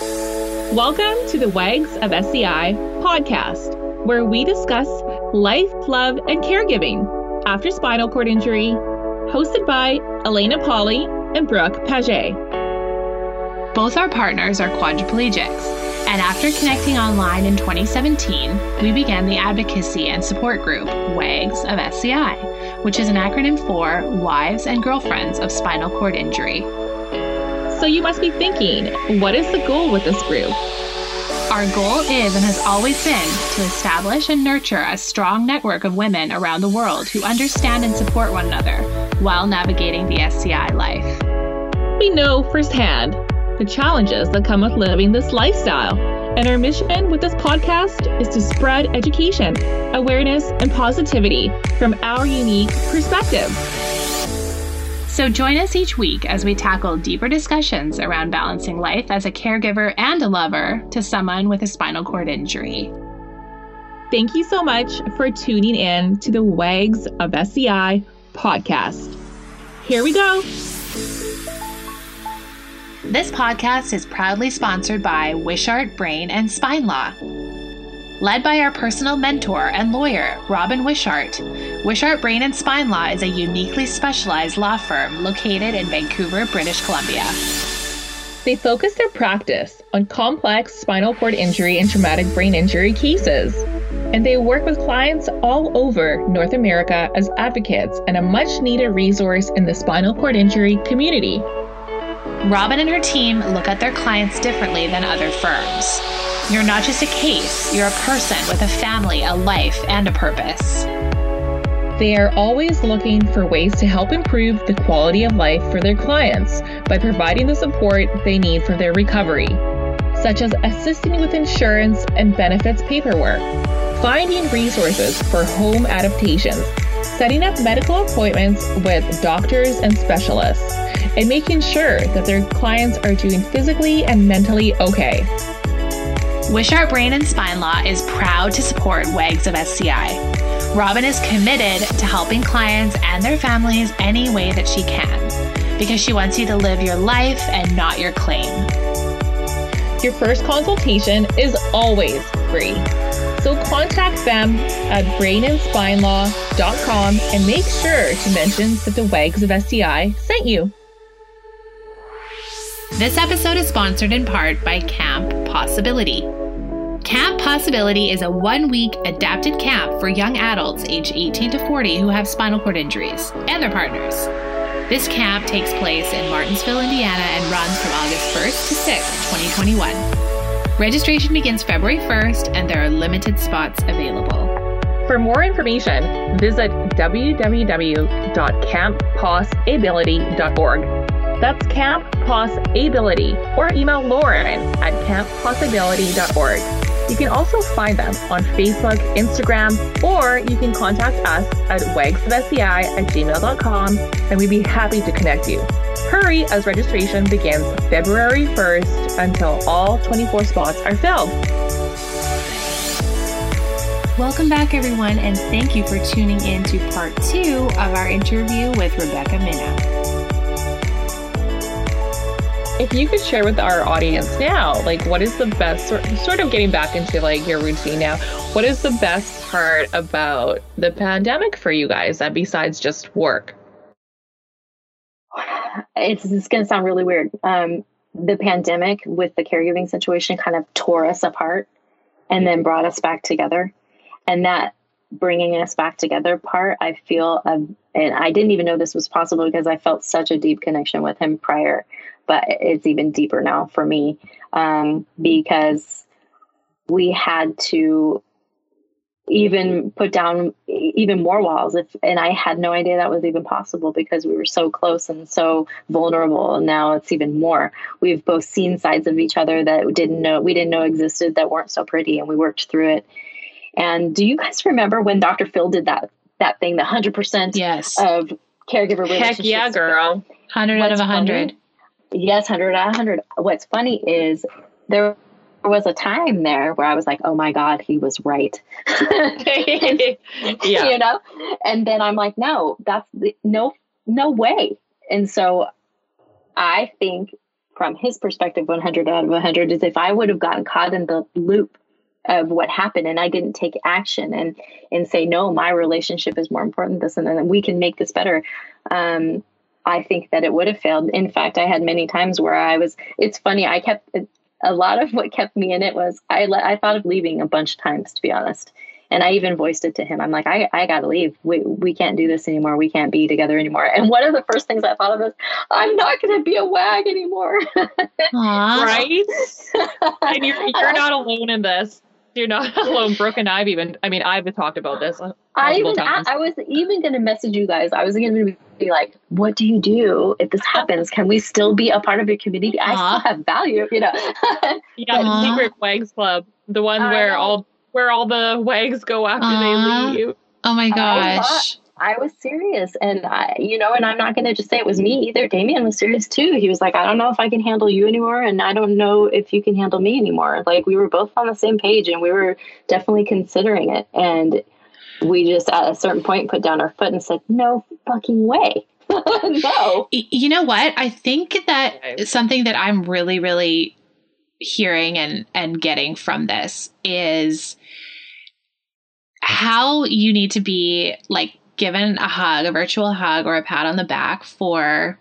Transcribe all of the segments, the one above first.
Welcome to the Wags of SCI podcast, where we discuss life, love, and caregiving after spinal cord injury, hosted by Elena Polly and Brooke Paget. Both our partners are quadriplegics, and after connecting online in 2017, we began the advocacy and support group WAGS of SCI, which is an acronym for Wives and Girlfriends of Spinal Cord Injury. So you must be thinking, what is the goal with this group? Our goal is and has always been to establish and nurture a strong network of women around the world who understand and support one another while navigating the SCI life. We know firsthand the challenges that come with living this lifestyle. And our mission with this podcast is to spread education, awareness, and positivity from our unique perspective. So join us each week as we tackle deeper discussions around balancing life as a caregiver and a lover to someone with a spinal cord injury. Thank you so much for tuning in to the WAGS of SCI podcast. Here we go. This podcast is proudly sponsored by Wishart Brain and Spine Law. Led by our personal mentor and lawyer, Robin Wishart, Wishart Brain and Spine Law is a uniquely specialized law firm located in Vancouver, British Columbia. They focus their practice on complex spinal cord injury and traumatic brain injury cases. And they work with clients all over North America as advocates and a much needed resource in the spinal cord injury community. Robin and her team look at their clients differently than other firms. You're not just a case, you're a person with a family, a life, and a purpose. They are always looking for ways to help improve the quality of life for their clients by providing the support they need for their recovery, such as assisting with insurance and benefits paperwork, finding resources for home adaptations, setting up medical appointments with doctors and specialists, and making sure that their clients are doing physically and mentally okay. Wishart Brain and Spine Law is proud to support WAGS of SCI. Robin is committed to helping clients and their families any way that she can because she wants you to live your life and not your claim. Your first consultation is always free. So contact them at brainandspinelaw.com and make sure to mention that the WAGS of SCI sent you. This episode is sponsored in part by Camp Possibility. Camp Possibility is a one week adapted camp for young adults aged 18 to 40 who have spinal cord injuries and their partners. This camp takes place in Martinsville, Indiana and runs from August 1st to 6th, 2021. Registration begins February 1st and there are limited spots available. For more information, visit www.camppossability.org. That's Camp Possibility, or email Lauren at camppossibility.org. You can also find them on Facebook, Instagram, or you can contact us at wagsofsci at gmail.com and we'd be happy to connect you. Hurry as registration begins February 1st until all 24 spots are filled. Welcome back, everyone, and thank you for tuning in to part two of our interview with Rebecca Minna if you could share with our audience now, like what is the best sort, of getting back into like your routine now, what is the best part about the pandemic for you guys that besides just work? It's, it's going to sound really weird. Um, the pandemic with the caregiving situation kind of tore us apart and then brought us back together. And that bringing us back together part, I feel, and I didn't even know this was possible because I felt such a deep connection with him prior but it's even deeper now for me um, because we had to even put down even more walls if and i had no idea that was even possible because we were so close and so vulnerable and now it's even more. We've both seen sides of each other that didn't know we didn't know existed that weren't so pretty and we worked through it and do you guys remember when dr phil did that that thing the 100% yes. of caregiver relationships heck yeah girl 100 out of 100 yes, 100 out of 100. What's funny is there was a time there where I was like, oh my God, he was right. yeah. You know? And then I'm like, no, that's the, no, no way. And so I think from his perspective 100 out of 100 is if I would have gotten caught in the loop of what happened and I didn't take action and and say no my relationship is more important than this and then we can make this better um, I think that it would have failed in fact I had many times where I was it's funny I kept a lot of what kept me in it was I I thought of leaving a bunch of times to be honest and I even voiced it to him. I'm like, I, I got to leave. We, we can't do this anymore. We can't be together anymore. And one of the first things I thought of is, I'm not going to be a wag anymore. right? and you're, you're not alone in this. You're not alone. Brooke and I've even, I mean, I've talked about this. I even, I, I was even going to message you guys. I was going to be like, what do you do if this happens? Can we still be a part of your community? I uh-huh. still have value, you know? yeah, uh-huh. Secret Wags Club, the one where all where all the wags go after they leave. Oh my gosh. I, I was serious. And I, you know, and I'm not going to just say it was me either. Damien was serious too. He was like, I don't know if I can handle you anymore. And I don't know if you can handle me anymore. Like we were both on the same page and we were definitely considering it. And we just at a certain point put down our foot and said, no fucking way. no. You know what? I think that something that I'm really, really hearing and and getting from this is how you need to be like given a hug, a virtual hug or a pat on the back for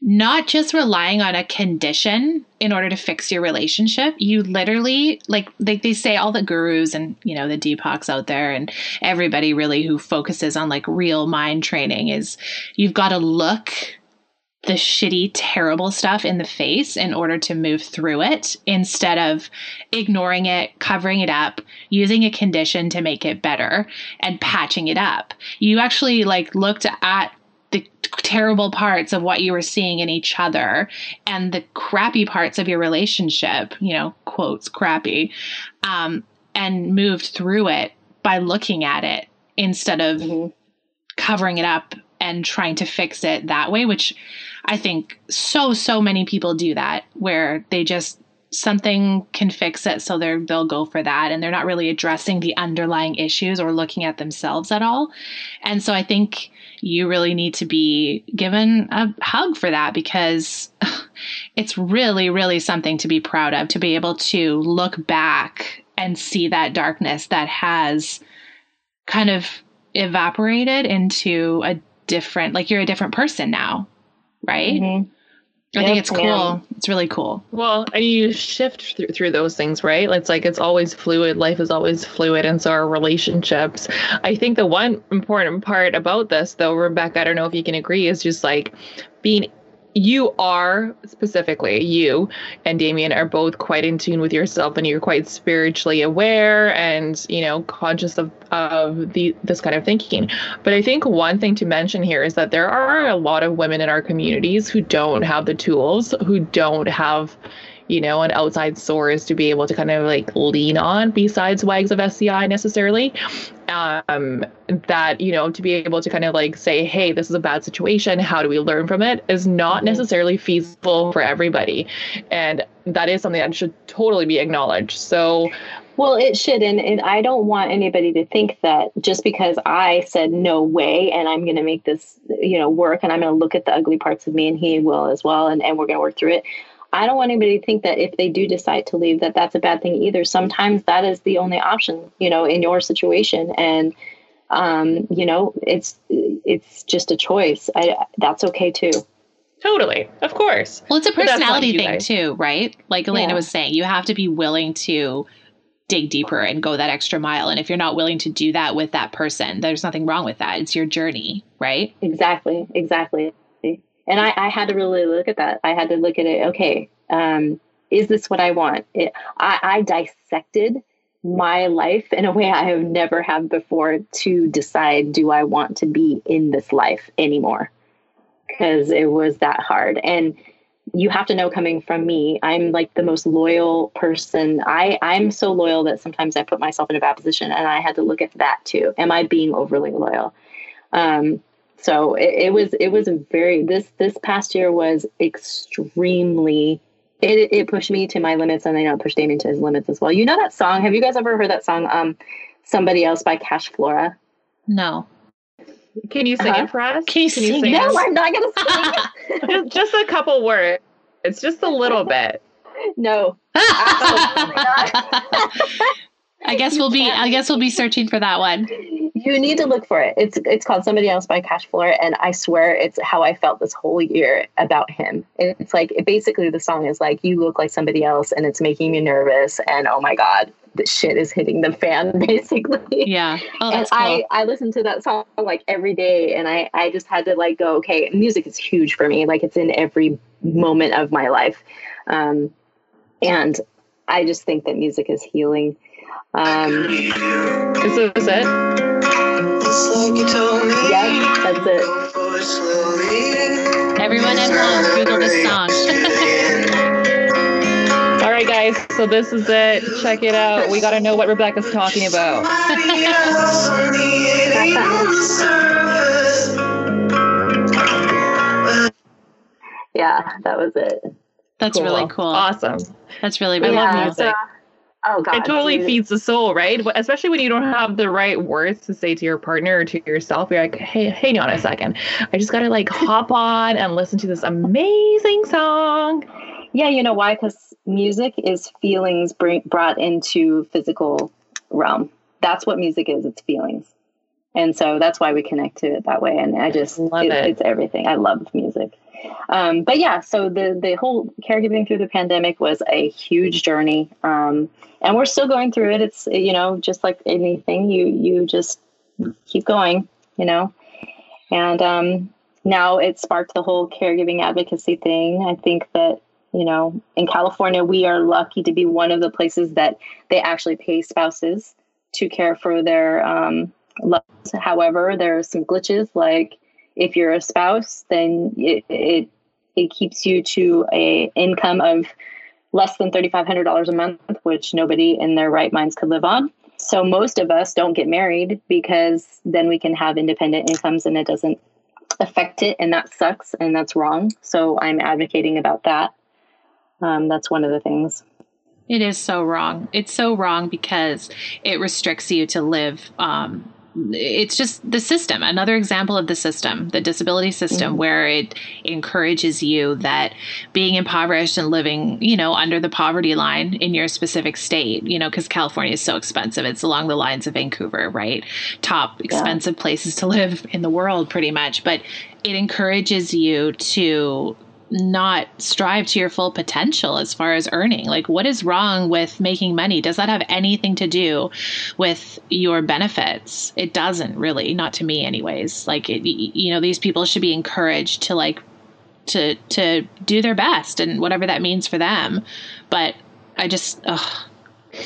not just relying on a condition in order to fix your relationship. You literally, like they, they say all the gurus and, you know, the Deepaks out there and everybody really who focuses on like real mind training is you've got to look the shitty, terrible stuff in the face in order to move through it instead of ignoring it, covering it up, using a condition to make it better and patching it up. You actually like looked at the terrible parts of what you were seeing in each other and the crappy parts of your relationship, you know, quotes crappy, um, and moved through it by looking at it instead of mm-hmm. covering it up and trying to fix it that way, which I think so, so many people do that where they just something can fix it so they're they'll go for that and they're not really addressing the underlying issues or looking at themselves at all. And so i think you really need to be given a hug for that because it's really really something to be proud of to be able to look back and see that darkness that has kind of evaporated into a different like you're a different person now right mm-hmm. I yep, think it's cool. Yeah. It's really cool. Well, and you shift through, through those things, right? It's like it's always fluid. Life is always fluid, and so are relationships. I think the one important part about this, though, Rebecca, I don't know if you can agree, is just like being you are specifically you and Damien are both quite in tune with yourself and you're quite spiritually aware and you know conscious of of the this kind of thinking. But I think one thing to mention here is that there are a lot of women in our communities who don't have the tools, who don't have you know, an outside source to be able to kind of like lean on besides wags of SCI necessarily. Um, that, you know, to be able to kind of like say, hey, this is a bad situation. How do we learn from it? Is not mm-hmm. necessarily feasible for everybody. And that is something that should totally be acknowledged. So, well, it should. And, and I don't want anybody to think that just because I said no way and I'm going to make this, you know, work and I'm going to look at the ugly parts of me and he will as well. And, and we're going to work through it. I don't want anybody to think that if they do decide to leave, that that's a bad thing either. Sometimes that is the only option, you know, in your situation, and um, you know, it's it's just a choice. I, that's okay too. Totally, of course. Well, it's a personality thing guys. too, right? Like Elena yeah. was saying, you have to be willing to dig deeper and go that extra mile. And if you're not willing to do that with that person, there's nothing wrong with that. It's your journey, right? Exactly, exactly and I, I, had to really look at that. I had to look at it. Okay, um, is this what I want? It, I, I dissected my life in a way I have never had before to decide do I want to be in this life anymore? Because it was that hard. And you have to know coming from me, I'm like the most loyal person. I, I'm so loyal that sometimes I put myself in a bad position and I had to look at that too. Am I being overly loyal? Um, so it, it, was it was a very this this past year was extremely it, it pushed me to my limits and I know it pushed Damien to his limits as well. You know that song? Have you guys ever heard that song um Somebody Else by Cash Flora? No. Can you sing uh-huh. it for us? Can you, Can you sing? no, I'm not gonna sing. just, just a couple words. It's just a little bit. No. I guess we'll be I guess we'll be searching for that one. You need to look for it. It's it's called Somebody Else by Cash Floor, and I swear it's how I felt this whole year about him. It's like it, basically the song is like you look like somebody else, and it's making me nervous. And oh my god, the shit is hitting the fan basically. Yeah. Oh, and that's cool. I I listen to that song like every day, and I I just had to like go okay. Music is huge for me. Like it's in every moment of my life, um, and I just think that music is healing. Um, Is this it? yeah, that's it. Everyone at home, Google this song. All right, guys. So this is it. Check it out. We got to know what Rebecca's talking about. Yeah, that was it. That's really cool. Awesome. That's really I really love yeah, music. so- oh god, It totally dude. feeds the soul, right? Especially when you don't have the right words to say to your partner or to yourself. You're like, hey, hang on a second. I just gotta like hop on and listen to this amazing song. Yeah, you know why? Because music is feelings bring, brought into physical realm. That's what music is. It's feelings, and so that's why we connect to it that way. And I just Love it. it's everything. I love music. Um, but yeah, so the the whole caregiving through the pandemic was a huge journey, um, and we're still going through it. It's you know just like anything, you you just keep going, you know, and um, now it sparked the whole caregiving advocacy thing. I think that you know in California we are lucky to be one of the places that they actually pay spouses to care for their um, loved. However, there are some glitches like if you're a spouse, then it it, it keeps you to a income of less than $3,500 a month, which nobody in their right minds could live on. So most of us don't get married because then we can have independent incomes and it doesn't affect it. And that sucks and that's wrong. So I'm advocating about that. Um, that's one of the things. It is so wrong. It's so wrong because it restricts you to live. Um, it's just the system. Another example of the system, the disability system, mm-hmm. where it encourages you that being impoverished and living, you know, under the poverty line in your specific state, you know, because California is so expensive. It's along the lines of Vancouver, right? Top expensive places to live in the world, pretty much. But it encourages you to not strive to your full potential as far as earning. Like, what is wrong with making money? Does that have anything to do with your benefits? It doesn't really, not to me, anyways. Like, it, you know, these people should be encouraged to like to to do their best and whatever that means for them. But I just ugh,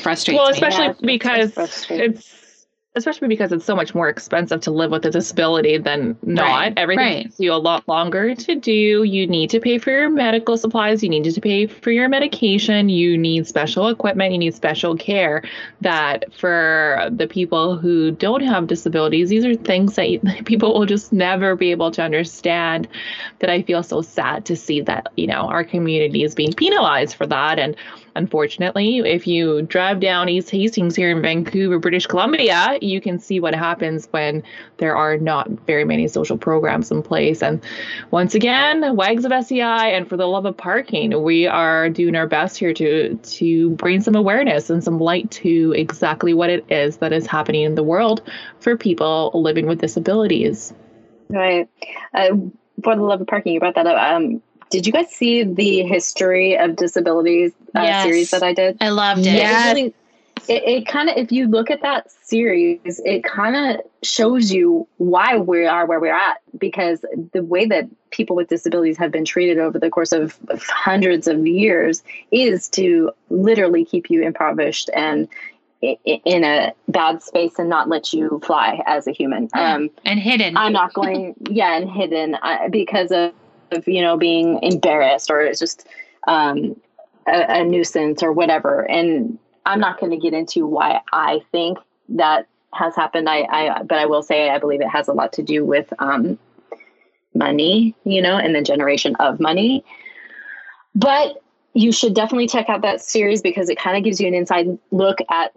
frustrates Well, me. especially Yeah, it's- it's because it's especially because it's so much more expensive to live with a disability than not. Right, Everything right. takes you a lot longer to do. You need to pay for your medical supplies. You need to pay for your medication. You need special equipment. You need special care. That for the people who don't have disabilities, these are things that you- people will just never be able to understand. That I feel so sad to see that you know our community is being penalized for that and unfortunately, if you drive down East Hastings here in Vancouver, British Columbia, you can see what happens when there are not very many social programs in place. And once again, Wags of SEI and for the love of parking, we are doing our best here to to bring some awareness and some light to exactly what it is that is happening in the world for people living with disabilities. Right. Uh, for the love of parking, you brought that up. Um, did you guys see the history of disabilities uh, Yes. series that I did? I loved it. Yeah. It, really, it, it kind of, if you look at that series, it kind of shows you why we are where we're at because the way that people with disabilities have been treated over the course of of hundreds of years is to literally keep you impoverished and i- i- in a bad space and not let you fly as a human. Um, And hidden. I'm not going, yeah, and hidden uh, because of, of, you know, being embarrassed or it's just um, a, a nuisance or whatever. And I'm not going to get into why I think that has happened. I, I, but I will say, I believe it has a lot to do with um, money, you know, and the generation of money. But you should definitely check out that series because it kind of gives you an inside look at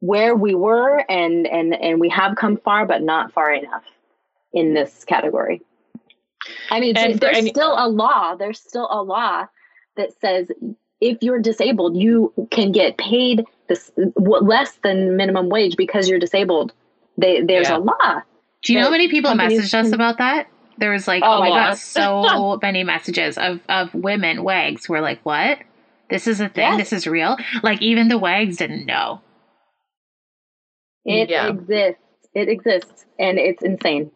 where we were and and and we have come far but not far enough in this category I mean, and there's any- still a law. There's still a law that says if you're disabled, you can get paid this less than minimum wage because you're disabled. They, there's yeah. a law. Do you know how many people messaged us about that? There was like oh, oh a lot, so many messages of of women wags who were like, "What? This is a thing. Yes. This is real." Like even the wags didn't know. It yeah. exists. It exists, and it's insane.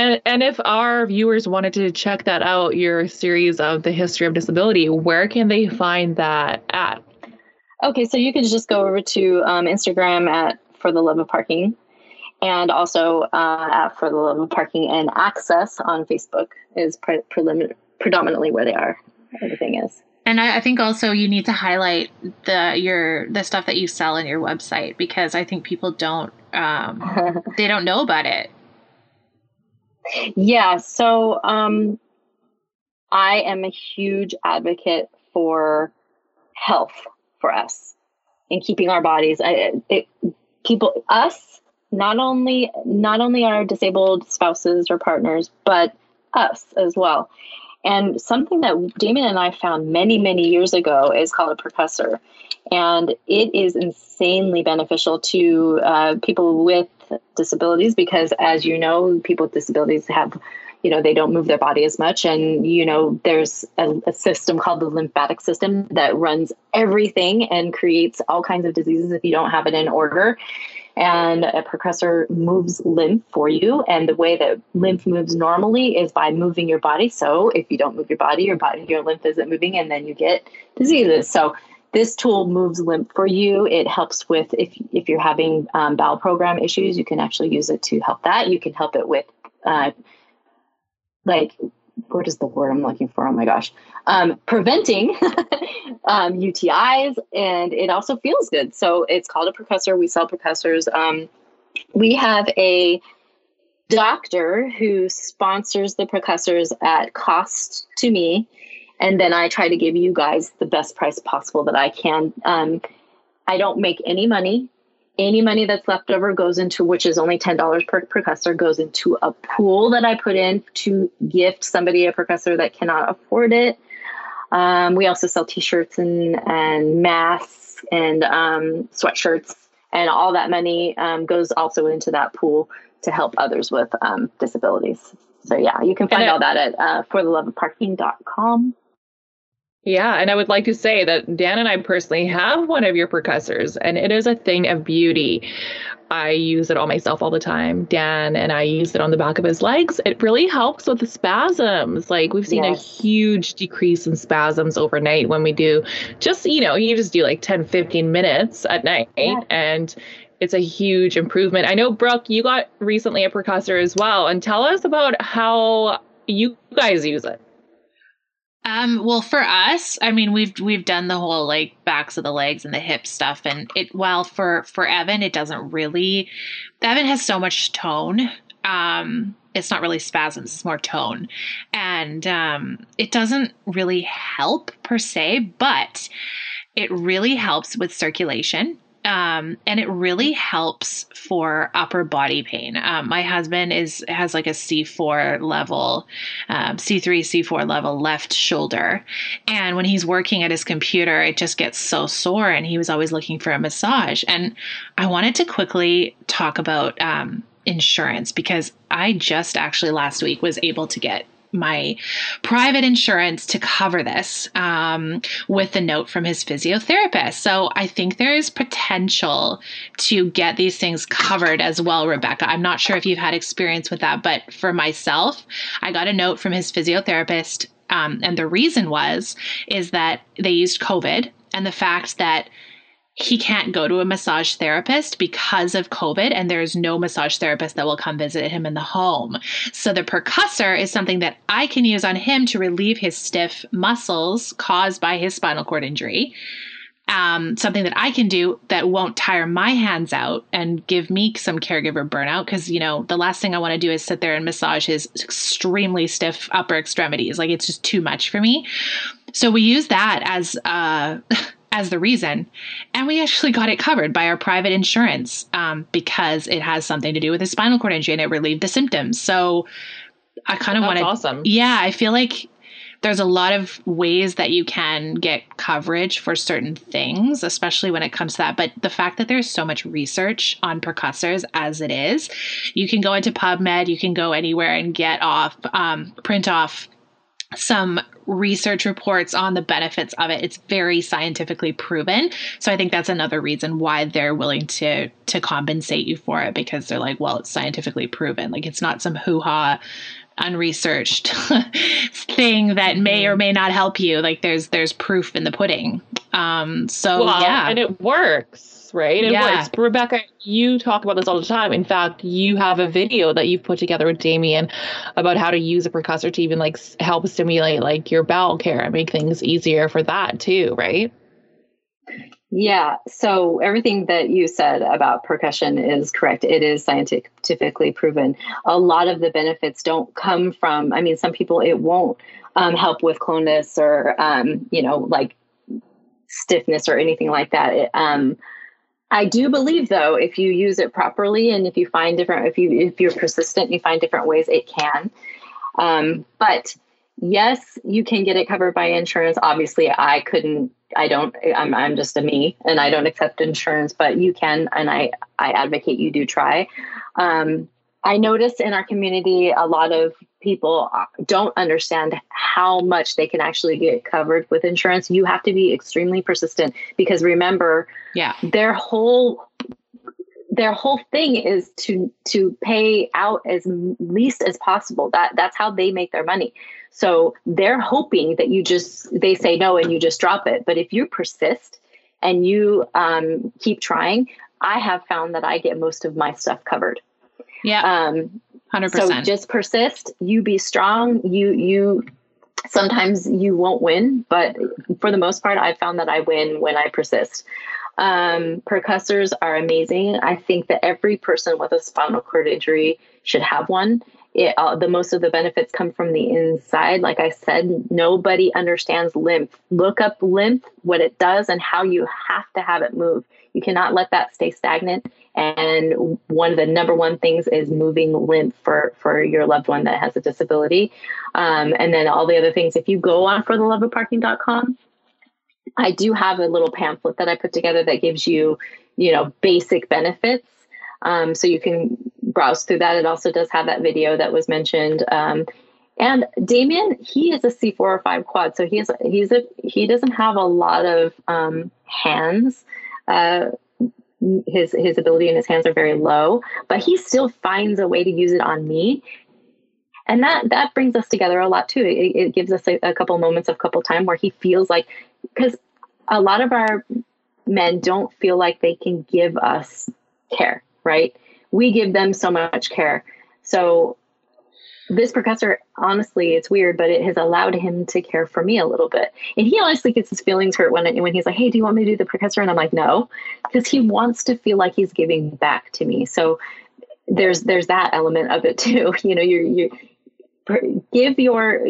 And and if our viewers wanted to check that out, your series of the history of disability, where can they find that at? Okay, so you can just go over to um, Instagram at For the Love of Parking, and also uh, at For the Love of Parking and Access on Facebook is pre- prelim- predominantly where they are. Everything is. And I, I, think also you need to highlight the your the stuff that you sell on your website because I think people don't um, they don't know about it. Yeah, so um, I am a huge advocate for health for us and keeping our bodies. I, it, people, us, not only not only our disabled spouses or partners, but us as well. And something that Damien and I found many, many years ago is called a percussor. And it is insanely beneficial to uh, people with disabilities because, as you know, people with disabilities have you know they don't move their body as much and you know there's a, a, system called the lymphatic system that runs everything and creates all kinds of diseases if you don't have it in order and a percussor moves lymph for you. And the way that lymph moves normally is by moving your body. So if you don't move your body your body your lymph isn't moving and then you get diseases. So this tool moves lymph for you. It helps with if if you're having um, bowel program issues you can actually use it to help that. You can help it with uh, like what is the word I'm looking for? Oh my gosh, um, preventing um, UTIs, and it also feels good. So it's called a percussor. We sell percussors. Um, we have a doctor who sponsors the percussors at cost to me, and then I try to give you guys the best price possible that I can. Um, I don't make any money any money that's left over goes into which is only $10 per percussor goes into a pool that i put in to gift somebody a percussor that cannot afford it. Um, we also sell t-shirts and, and masks and um, sweatshirts and all that money um, goes also into that pool to help others with um, disabilities. So yeah you can find all that at uh, fortheloveofparking.com yeah, and I would like to say that Dan and I personally have one of your percussors, and it is a thing of beauty. I use it on myself all the time. Dan and I use it on the back of his legs. It really helps with the spasms. Like we've seen yes. a huge decrease in spasms overnight when we do just, you know, you just do like 10, 15 minutes at night yeah. and it's a huge improvement. I know Brooke, you got recently a percussor as well. And tell us about how you guys use it. Um, well, for us, I mean, we've we've done the whole like backs of the legs and the hip stuff, and it. While for for Evan, it doesn't really. Evan has so much tone. Um, it's not really spasms; it's more tone, and um, it doesn't really help per se, but it really helps with circulation um, and it really helps for upper body pain. Um, my husband is has like a C4 level, um, C3, C4 level left shoulder, and when he's working at his computer, it just gets so sore, and he was always looking for a massage. And I wanted to quickly talk about um, insurance because I just actually last week was able to get my private insurance to cover this um, with a note from his physiotherapist. So I think there is potential to get these things covered as well, Rebecca. I'm not sure if you've had experience with that, but for myself, I got a note from his physiotherapist. Um, and the reason was is that they used COVID and the fact that he can't go to a massage therapist because of COVID, and there's no massage therapist that will come visit him in the home. So the percussor is something that I can use on him to relieve his stiff muscles caused by his spinal cord injury. Um, something that I can do that won't tire my hands out and give me some caregiver burnout. Because, you know, the last thing I want to do is sit there and massage his extremely stiff upper extremities. Like, it's just too much for me. So we use that as, uh, as the reason. And we actually got it covered by our private insurance um, because it has something to do with his spinal cord injury and it relieved the symptoms. So I kind of want to. Awesome. Yeah, I feel like there's a lot of ways that you can get coverage for certain things, especially when it comes to that. But the fact that there's so much research on percussors as it is, you can go into PubMed, you can go anywhere and get off, um, print off some research reports on the benefits of it. It's very scientifically proven. So I think that's another reason why they're willing to to compensate you for it because they're like, well, it's scientifically proven. Like it's not some hoo-ha unresearched thing that may or may not help you. Like there's there's proof in the pudding. Um so well, yeah. And it works, right? It Yeah. works. Rebecca, you talk about this all the time. In fact, you have a video that you've put together with Damien about how to use a percussor to even like help stimulate like your bowel care and make things easier for that too, right? Yeah. So everything that you said about percussion is correct. It is scientifically proven. A lot of the benefits don't come from, I mean, some people it won't um, help with clonus or, um, you know, like stiffness or anything like that. It, um, I do believe though, if you use it properly and if you find different, if you, if you're persistent, you find different ways it can. Um, but yes, you can get it covered by insurance. Obviously I couldn't I don't I'm I'm just a me and I don't accept insurance, but you can and I I advocate you do try. Um, I notice in our community a lot of people uh, don't understand how much they can actually get covered with insurance. You have to be extremely persistent because remember yeah. their whole their whole thing is to to pay out as least as possible that that's how they make their money so they're hoping that you just they say no and you just drop it but if you persist and you um, keep trying i have found that i get most of my stuff covered Yeah. um, 100%. so just persist. You be strong. You you sometimes you won't win but for the most part i found that i win when i persist. Um, percussors are amazing. I think that every person with a spinal cord injury should have one. It, uh, the most of the benefits come from the inside. Like i said nobody understands lymph. Look up lymph what it does and how you have to have it move. You cannot let that stay stagnant and one of the number one things is moving lymph for for your loved one that has a disability. Um, and then all the other things if you go on for the love of parking.com i do have a little pamphlet that i put together that gives you you know basic benefits. Um, so you can browse through that. It also does have that video that was mentioned. Um, and Damien, he is a C four or five quad, so he's he's a he doesn't have a lot of um, hands. Uh, his his ability and his hands are very low, but he still finds a way to use it on me, and that that brings us together a lot too. It, it gives us a, a couple moments of couple time where he feels like because a lot of our men don't feel like they can give us care, right? We give them so much care, so this percussor, honestly, it's weird, but it has allowed him to care for me a little bit. And he honestly gets his feelings hurt when when he's like, "Hey, do you want me to do the percussor?" And I'm like, "No," because he wants to feel like he's giving back to me. So there's there's that element of it too. You know, you you give your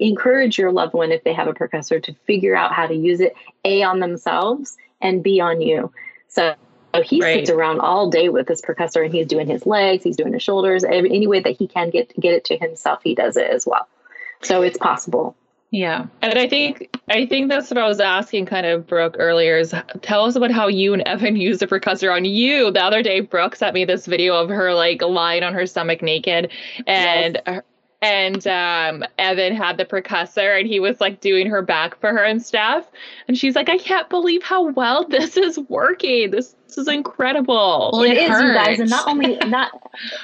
encourage your loved one if they have a percussor to figure out how to use it a on themselves and b on you. So so he Right. sits around all day with this percussor and he's doing his legs, he's doing his shoulders, every, any way that he can get get it to himself, he does it as well. So it's possible. yeah. And I think I think that's what I was asking kind of Brooke earlier is tell us about how you and Evan used the percussor on you. The other day Brooke sent me this video of her like lying on her stomach naked and and um Evan had the percussor and he was like doing her back for her and stuff. And she's like, I can't believe how well this is working. This, this is incredible. Well, it it is, you guys, and not only not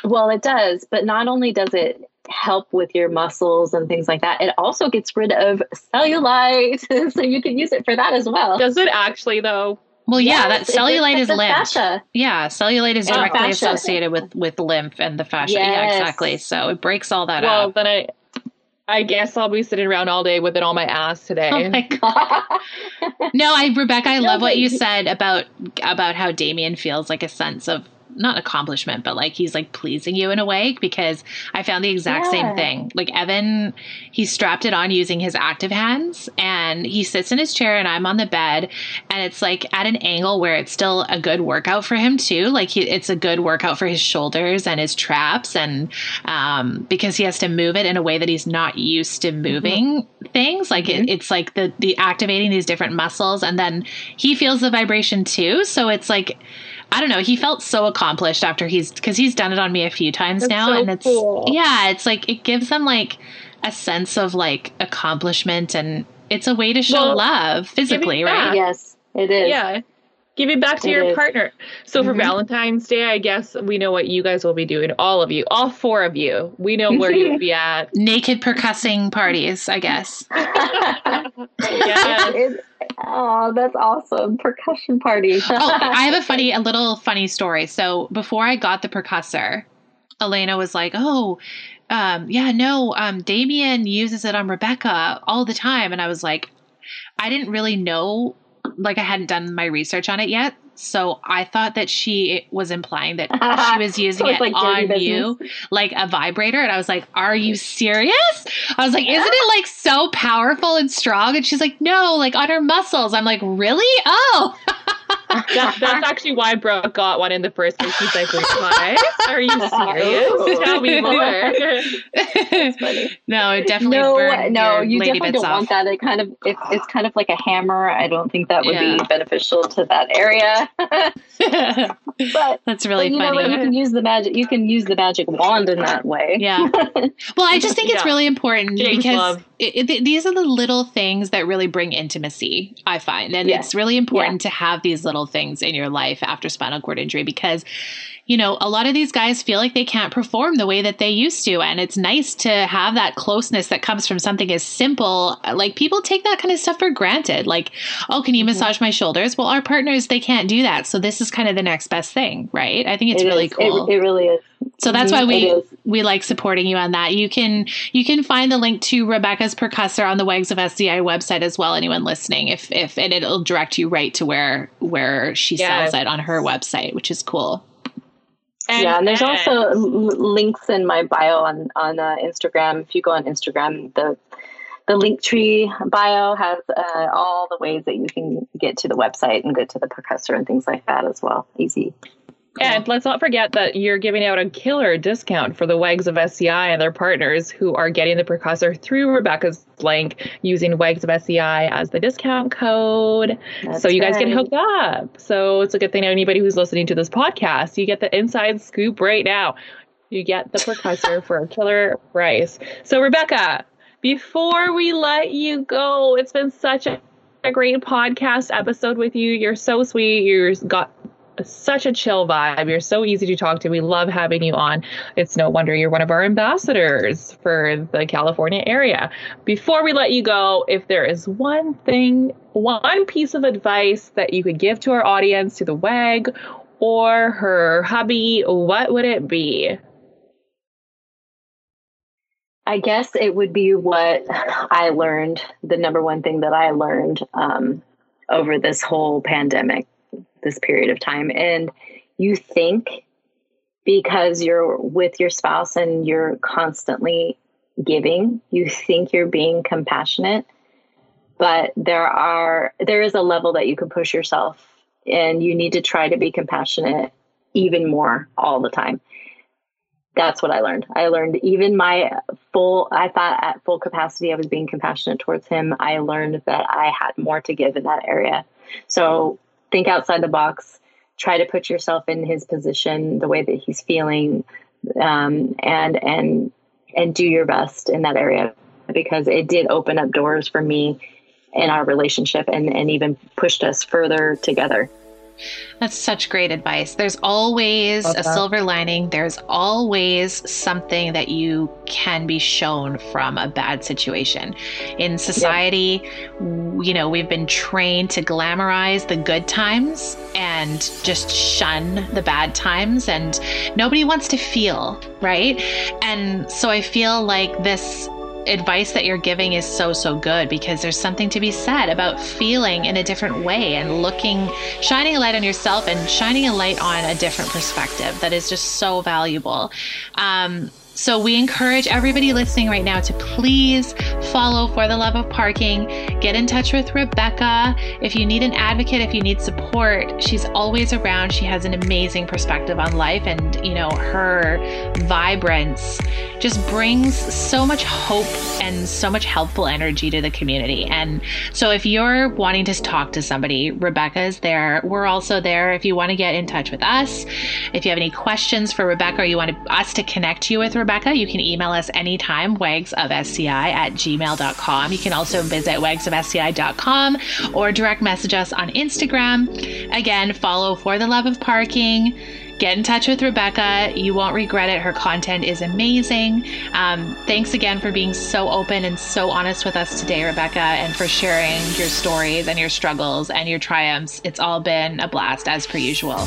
well, it does, but not only does it help with your muscles and things like that, it also gets rid of cellulite, so you can use it for that as well. Does it actually though? Well, yeah, that Yes, it cellulite is affects lymph. fascia. Yeah, cellulite is And directly fascia. associated with with lymph and the fascia. Yeah, exactly. So it breaks all that Well, up. then I I guess I'll be sitting around all day with it on my ass today. Oh my god. No, I Rebecca, I No, love what you you- said about about how Damien feels like a sense of not accomplishment, but like he's like pleasing you in a way because I found the exact yeah. same thing. Like Evan, he strapped it on using his active hands and he sits in his chair and I'm on the bed and it's like at an angle where it's still a good workout for him too. Like he, it's a good workout for his shoulders and his traps and um, because he has to move it in a way that he's not used to moving mm-hmm. things. Like mm-hmm. it, it's like the the activating these different muscles and then he feels the vibration too. So it's like I don't know. He felt so accomplished after he's because he's done it on me a few times That's now, so and it's cool. yeah, it's like it gives them like a sense of like accomplishment, and it's a way to show well, love physically, right? Yes, it is. Yeah, give it back to it your is. partner. So mm-hmm. for Valentine's Day, I guess we know what you guys will be doing. All of you, all four of you, we know where you'll be at. Naked percussing parties, I guess. yes. Oh, that's awesome. Percussion party. oh, I have a funny, a little funny story. So before I got the percussor, Elena was like, oh, um, yeah, no, um, Damien uses it on Rebecca all the time. And I was like, I didn't really know, like, I hadn't done my research on it yet. So I thought that she was implying that she was using so it like on business. you like a vibrator. And I was like, Are you serious? I was like, Isn't it like so powerful and strong? And she's like, No, like on her muscles. I'm like, Really? Oh. that, that's actually why Brooke got one in the first place. She's like, "Why? Are you serious? Tell me more." no, it definitely no, no. You definitely don't off. want that. It kind of it, it's kind of like a hammer. I don't think that would yeah. be beneficial to that area. But that's really but, you funny. Know, you can use the magic. You can use the magic wand in that way. Yeah. Well, I just think yeah. it's really important James because it, it, these are the little things that really bring intimacy. I find, and yeah. it's really important to have these little things in your life after spinal cord injury because you know, a lot of these guys feel like they can't perform the way that they used to. And it's nice to have that closeness that comes from something as simple. Like people take that kind of stuff for granted. Like, oh, can you mm-hmm. massage my shoulders? Well, our partners, they can't do that. So this is kind of the next best thing, right? I think it's it really is. cool. It, it, really is. So that's why we we like supporting you on that. You can you can find the link to Rebecca's percussor on the Wags of SCI website as well. Anyone listening, if if and it'll direct you right to where where she yes. sells it on her website, which is cool. And, yeah, and there's and, also links in my bio on on uh, Instagram. If you go on Instagram, the the Linktree bio has uh, all the ways that you can get to the website and get to the percussor and things like that as well. Easy. And let's not forget that you're giving out a killer discount for the Wags of SCI and their partners who are getting the precursor through Rebecca's link using Wags of SCI as the discount code. That's so you guys right. get hooked up. So it's a good thing anybody who's listening to this podcast, you get the inside scoop right now. You get the precursor for a killer price. So Rebecca, before we let you go, it's been such a a great podcast episode with you. You're so sweet. You've got such a chill vibe. You're so easy to talk to. We love having you on. It's no wonder you're one of our ambassadors for the California area. Before we let you go, if there is one thing, one piece of advice that you could give to our audience, to the WAG or her hubby, what would it be? I guess it would be what I learned, the number one thing that I learned um, over this whole pandemic this period of time. And you think because you're with your spouse and you're constantly giving, you think you're being compassionate, but there are there is a level that you can push yourself and you need to try to be compassionate even more all the time. That's what I learned. I learned even my full, I thought at full capacity, I was being compassionate towards him. I learned that I had more to give in that area. So think outside the box, try to put yourself in his position, the way that he's feeling, um, and and and do your best in that area because it did open up doors for me in our relationship and and even pushed us further together. That's such great advice. There's always a silver lining. There's always something that you can be shown from a bad situation. In society, you know, we've been trained to glamorize the good times and just shun the bad times, and nobody wants to feel, right? And so I feel like this advice that you're giving is so so good because there's something to be said about feeling in a different way and looking shining a light on yourself and shining a light on a different perspective that is just so valuable. Um, so we encourage everybody listening right now to please follow For the Love of Parking. Get in touch with Rebecca. If you need an advocate, if you need support, she's always around. She has an amazing perspective on life and, you know, her vibrance just brings so much hope and so much helpful energy to the community. And so if you're wanting to talk to somebody, Rebecca is there. We're also there if you want to get in touch with us. If you have any questions for Rebecca or you want us to connect you with Rebecca, Rebecca, you can email us anytime, wagsofsci at gmail.com. You can also visit wagsofsci.com or direct message us on Instagram. Again, follow For the Love of Parking get in touch with Rebecca. You won't regret it. Her content is amazing. Um, thanks again for being so open and so honest with us today, Rebecca, and for sharing your stories and your struggles and your triumphs. It's all been a blast as per usual.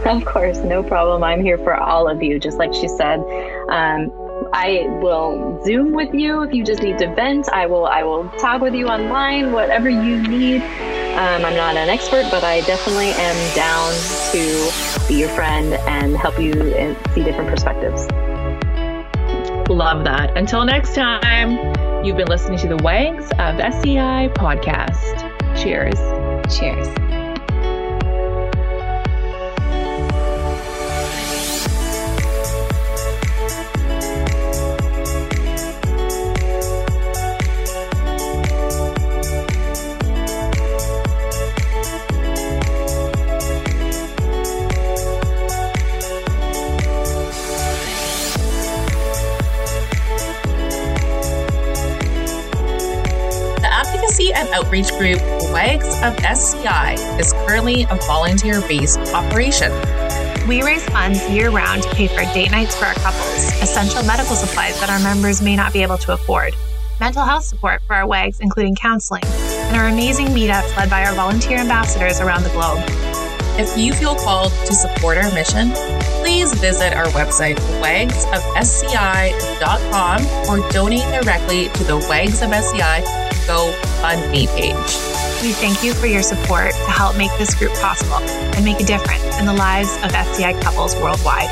Of course, no problem. I'm here for all of you, just like she said. Um, I will Zoom with you if you just need to vent. I will I will talk with you online, whatever you need. Um, I'm not an expert, but I definitely am down to be your friend and help you see different perspectives. Love that. Until next time, you've been listening to the Wags of SCI podcast. Cheers. Cheers. Outreach group Wags of SCI is currently a volunteer based operation. We raise funds year round to pay for date nights for our couples, essential medical supplies that our members may not be able to afford, mental health support for our WAGs, including counseling, and our amazing meetups led by our volunteer ambassadors around the globe. If you feel called to support our mission, please visit our website, wagsofsci.com, or donate directly to the Wags of SCI GoFundMe page. We thank you for your support to help make this group possible and make a difference in the lives of SCI couples worldwide.